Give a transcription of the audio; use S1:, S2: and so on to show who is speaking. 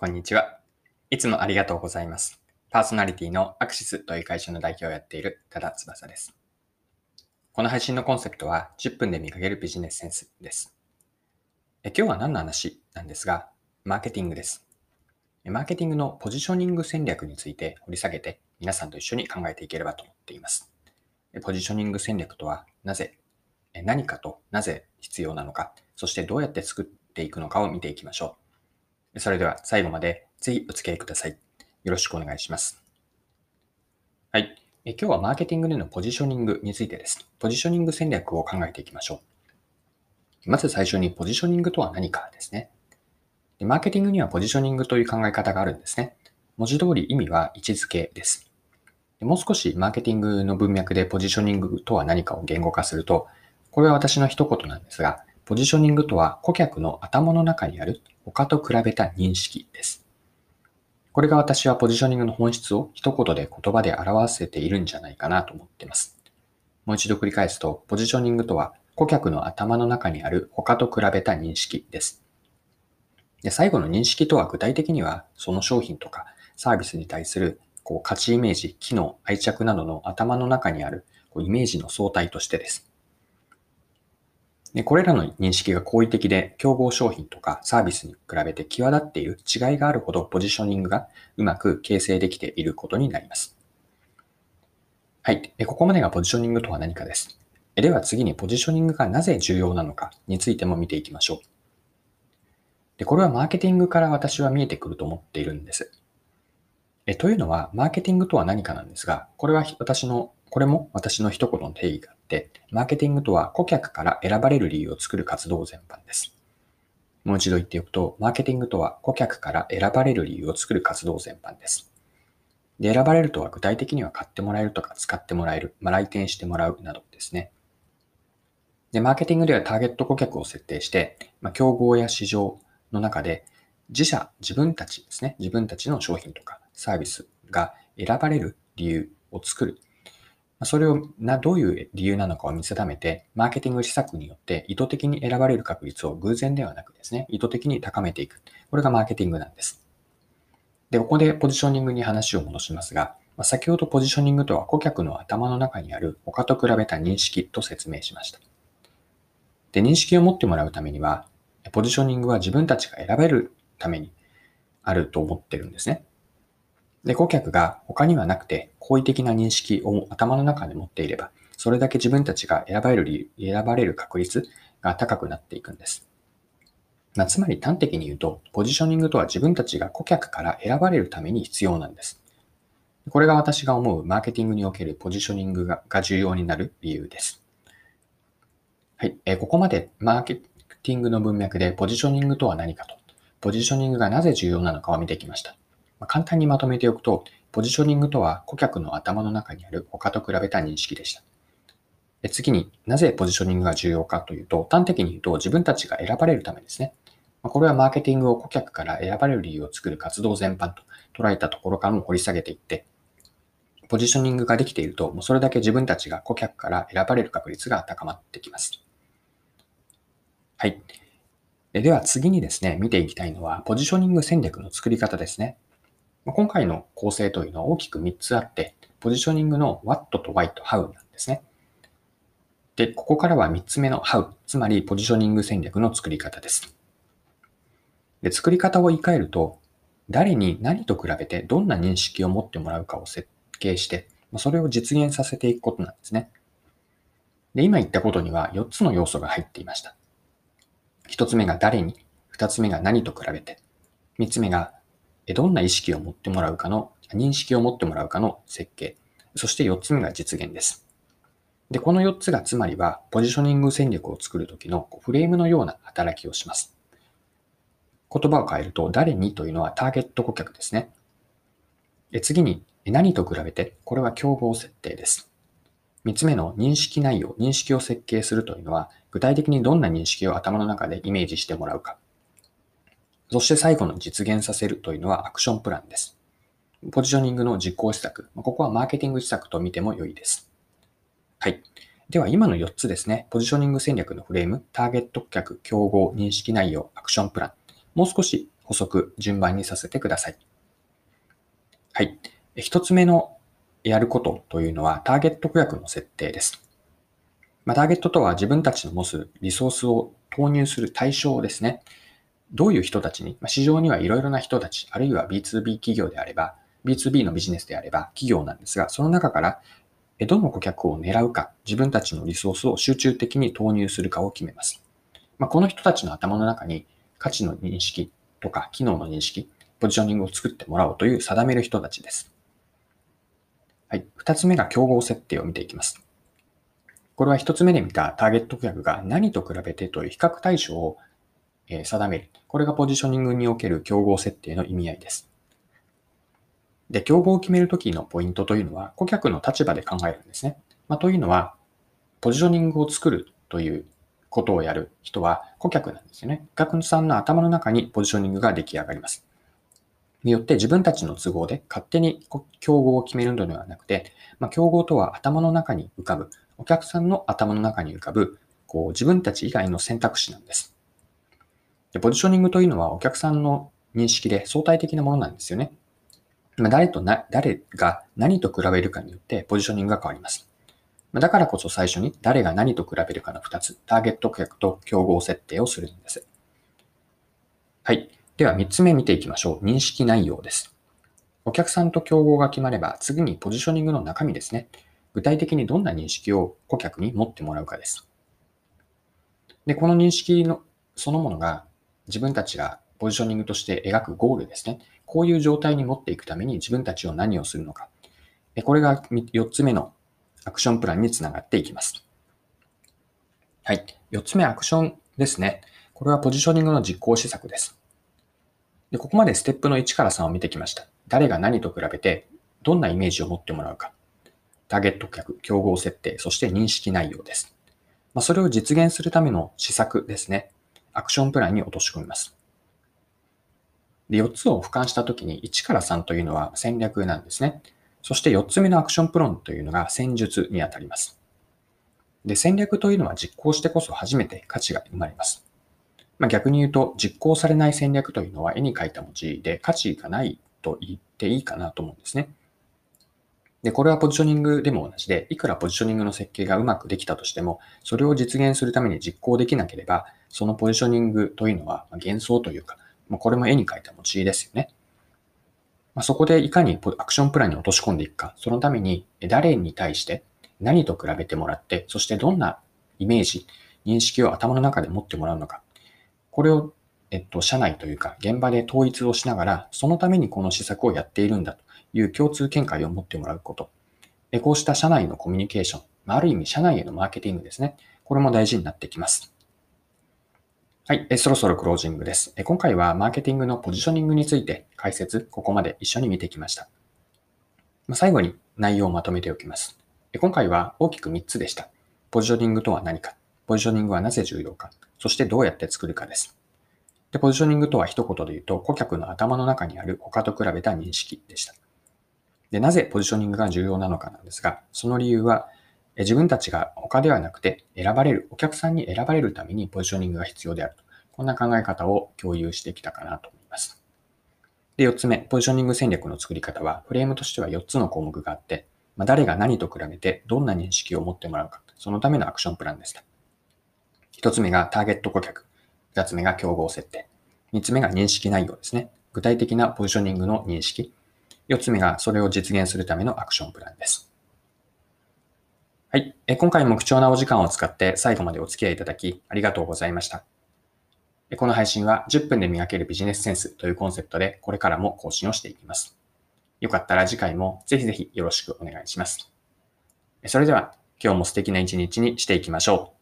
S1: こんにちは。いつもありがとうございます。パーソナリティのアクシスという会社の代表をやっている多田翼です。この配信のコンセプトは10分で見かけるビジネスセンスです。え今日は何の話なんですが、マーケティングです。マーケティングのポジショニング戦略について掘り下げて皆さんと一緒に考えていければと思っています。ポジショニング戦略とはなぜ、何かとなぜ必要なのか、そしてどうやって作っていくのかを見ていきましょう。それでは最後までぜひお付き合いください。よろしくお願いします。はい。え今日はマーケティングでのポジショニングについてです。ポジショニング戦略を考えていきましょう。まず最初にポジショニングとは何かですね。でマーケティングにはポジショニングという考え方があるんですね。文字通り意味は位置づけです。でもう少しマーケティングの文脈でポジショニングとは何かを言語化すると、これは私の一言なんですが、ポジショニングとは顧客の頭の中にある他と比べた認識です。これが私はポジショニングの本質を一言で言葉で表せているんじゃないかなと思っています。もう一度繰り返すと、ポジショニングとは顧客の頭の中にある他と比べた認識です。で最後の認識とは具体的には、その商品とかサービスに対するこう価値イメージ、機能、愛着などの頭の中にあるこうイメージの相対としてです。これらの認識が好意的で、競合商品とかサービスに比べて際立っている違いがあるほどポジショニングがうまく形成できていることになります。はい。ここまでがポジショニングとは何かです。では次にポジショニングがなぜ重要なのかについても見ていきましょう。でこれはマーケティングから私は見えてくると思っているんです。えというのは、マーケティングとは何かなんですが、これは私のこれも私の一言の定義があって、マーケティングとは顧客から選ばれる理由を作る活動全般です。もう一度言っておくと、マーケティングとは顧客から選ばれる理由を作る活動全般です。で、選ばれるとは具体的には買ってもらえるとか使ってもらえる、まあ、来店してもらうなどですね。で、マーケティングではターゲット顧客を設定して、まあ、競合や市場の中で自社、自分たちですね、自分たちの商品とかサービスが選ばれる理由を作るそれをな、どういう理由なのかを見定めて、マーケティング施策によって意図的に選ばれる確率を偶然ではなくですね、意図的に高めていく。これがマーケティングなんです。で、ここでポジショニングに話を戻しますが、ま先ほどポジショニングとは顧客の頭の中にある他と比べた認識と説明しました。で、認識を持ってもらうためには、ポジショニングは自分たちが選べるためにあると思ってるんですね。で、顧客が他にはなくて好意的な認識を頭の中で持っていれば、それだけ自分たちが選ばれる理由、選ばれる確率が高くなっていくんです。まあ、つまり端的に言うと、ポジショニングとは自分たちが顧客から選ばれるために必要なんです。これが私が思うマーケティングにおけるポジショニングがが重要になる理由です。はい、え、ここまでマーケティングの文脈でポジショニングとは何かと、ポジショニングがなぜ重要なのかを見てきました。ま簡単にまとめておくと、ポジショニングとは顧客の頭の中にある他と比べた認識でした。次になぜポジショニングが重要かというと、端的に言うと自分たちが選ばれるためですね。これはマーケティングを顧客から選ばれる理由を作る活動全般と捉えたところからも掘り下げていって、ポジショニングができていると、もうそれだけ自分たちが顧客から選ばれる確率が高まってきます。はい。では次にですね、見ていきたいのは、ポジショニング戦略の作り方ですね。今回の構成というのは大きく3つあって、ポジショニングの What と Why と How なんですね。で、ここからは3つ目の How、つまりポジショニング戦略の作り方です。で、作り方を言い換えると、誰に何と比べてどんな認識を持ってもらうかを設計して、それを実現させていくことなんですね。で、今言ったことには4つの要素が入っていました。1つ目が誰に、2つ目が何と比べて、3つ目がどんな意識を持ってもらうかの、認識を持ってもらうかの設計。そして4つ目が実現です。で、この4つがつまりは、ポジショニング戦略を作るときのフレームのような働きをします。言葉を変えると、誰にというのはターゲット顧客ですね。で次に、何と比べて、これは競合設定です。3つ目の認識内容、認識を設計するというのは、具体的にどんな認識を頭の中でイメージしてもらうか。そして最後の実現させるというのはアクションプランです。ポジショニングの実行施策。ここはマーケティング施策と見ても良いです。はい。では今の4つですね。ポジショニング戦略のフレーム、ターゲット顧客、競合、認識内容、アクションプラン。もう少し補足、順番にさせてください。はい。一つ目のやることというのは、ターゲット顧客の設定です。まあ、ターゲットとは自分たちの持つリソースを投入する対象ですね。どういう人たちに、まあ、市場にはいろいろな人たち、あるいは B2B 企業であれば、B2B のビジネスであれば企業なんですが、その中からどの顧客を狙うか、自分たちのリソースを集中的に投入するかを決めます。まあ、この人たちの頭の中に価値の認識とか機能の認識、ポジショニングを作ってもらおうという定める人たちです。はい。二つ目が競合設定を見ていきます。これは一つ目で見たターゲット顧客が何と比べてという比較対象を定める。これがポジショニングにおける競合設定の意味合いです。で、競合を決めるときのポイントというのは、顧客の立場で考えるんですね。まあ、というのは、ポジショニングを作るということをやる人は顧客なんですよね。顧客さんの頭の中にポジショニングが出来上がります。によって自分たちの都合で勝手に競合を決めるのではなくて、まあ、競合とは頭の中に浮かぶ、お客さんの頭の中に浮かぶ、こう自分たち以外の選択肢なんです。でポジショニングというのはお客さんの認識で相対的なものなんですよね。ま誰とな、誰が何と比べるかによってポジショニングが変わります。だからこそ最初に誰が何と比べるかの2つ、ターゲット客と競合設定をするんです。はい。では3つ目見ていきましょう。認識内容です。お客さんと競合が決まれば、次にポジショニングの中身ですね。具体的にどんな認識を顧客に持ってもらうかです。で、この認識のそのものが自分たちがポジショニングとして描くゴールですね。こういう状態に持っていくために自分たちを何をするのか。これが4つ目のアクションプランにつながっていきます。はい。4つ目、アクションですね。これはポジショニングの実行施策です。で、ここまでステップの1から3を見てきました。誰が何と比べて、どんなイメージを持ってもらうか。ターゲット客、競合設定、そして認識内容です。まあ、それを実現するための施策ですね。アクションプランに落とし込みます。で、4つを俯瞰したときに1から3というのは戦略なんですね。そして4つ目のアクションプロンというのが戦術にあたります。で、戦略というのは実行してこそ初めて価値が生まれます。まあ、逆に言うと、実行されない戦略というのは絵に描いた文字で価値がないと言っていいかなと思うんですね。で、これはポジショニングでも同じで、いくらポジショニングの設計がうまくできたとしても、それを実現するために実行できなければ、そのポジショニングというのは幻想というか、まあ、これも絵に描いた文字ですよね。まあ、そこでいかにアクションプランに落とし込んでいくか、そのために誰に対して何と比べてもらって、そしてどんなイメージ、認識を頭の中で持ってもらうのか。これを、えっと、社内というか現場で統一をしながら、そのためにこの施策をやっているんだという共通見解を持ってもらうこと。こうした社内のコミュニケーション、ある意味社内へのマーケティングですね。これも大事になってきます。はい、えそろそろクロージングです。今回はマーケティングのポジショニングについて解説、ここまで一緒に見てきました。最後に内容をまとめておきます。今回は大きく3つでした。ポジショニングとは何か、ポジショニングはなぜ重要か、そしてどうやって作るかです。でポジショニングとは一言で言うと、顧客の頭の中にある他と比べた認識でした。でなぜポジショニングが重要なのかなんですが、その理由は、自分たちが他ではなくて選ばれる、お客さんに選ばれるためにポジショニングが必要であると。こんな考え方を共有してきたかなと思います。で、4つ目、ポジショニング戦略の作り方は、フレームとしては4つの項目があって、まあ、誰が何と比べてどんな認識を持ってもらうか、そのためのアクションプランでした。1つ目がターゲット顧客、2つ目が競合設定、3つ目が認識内容ですね。具体的なポジショニングの認識、4つ目がそれを実現するためのアクションプランです。はい。え今回も貴重なお時間を使って最後までお付き合いいただきありがとうございました。この配信は10分で磨けるビジネスセンスというコンセプトでこれからも更新をしていきます。よかったら次回もぜひぜひよろしくお願いします。それでは今日も素敵な一日にしていきましょう。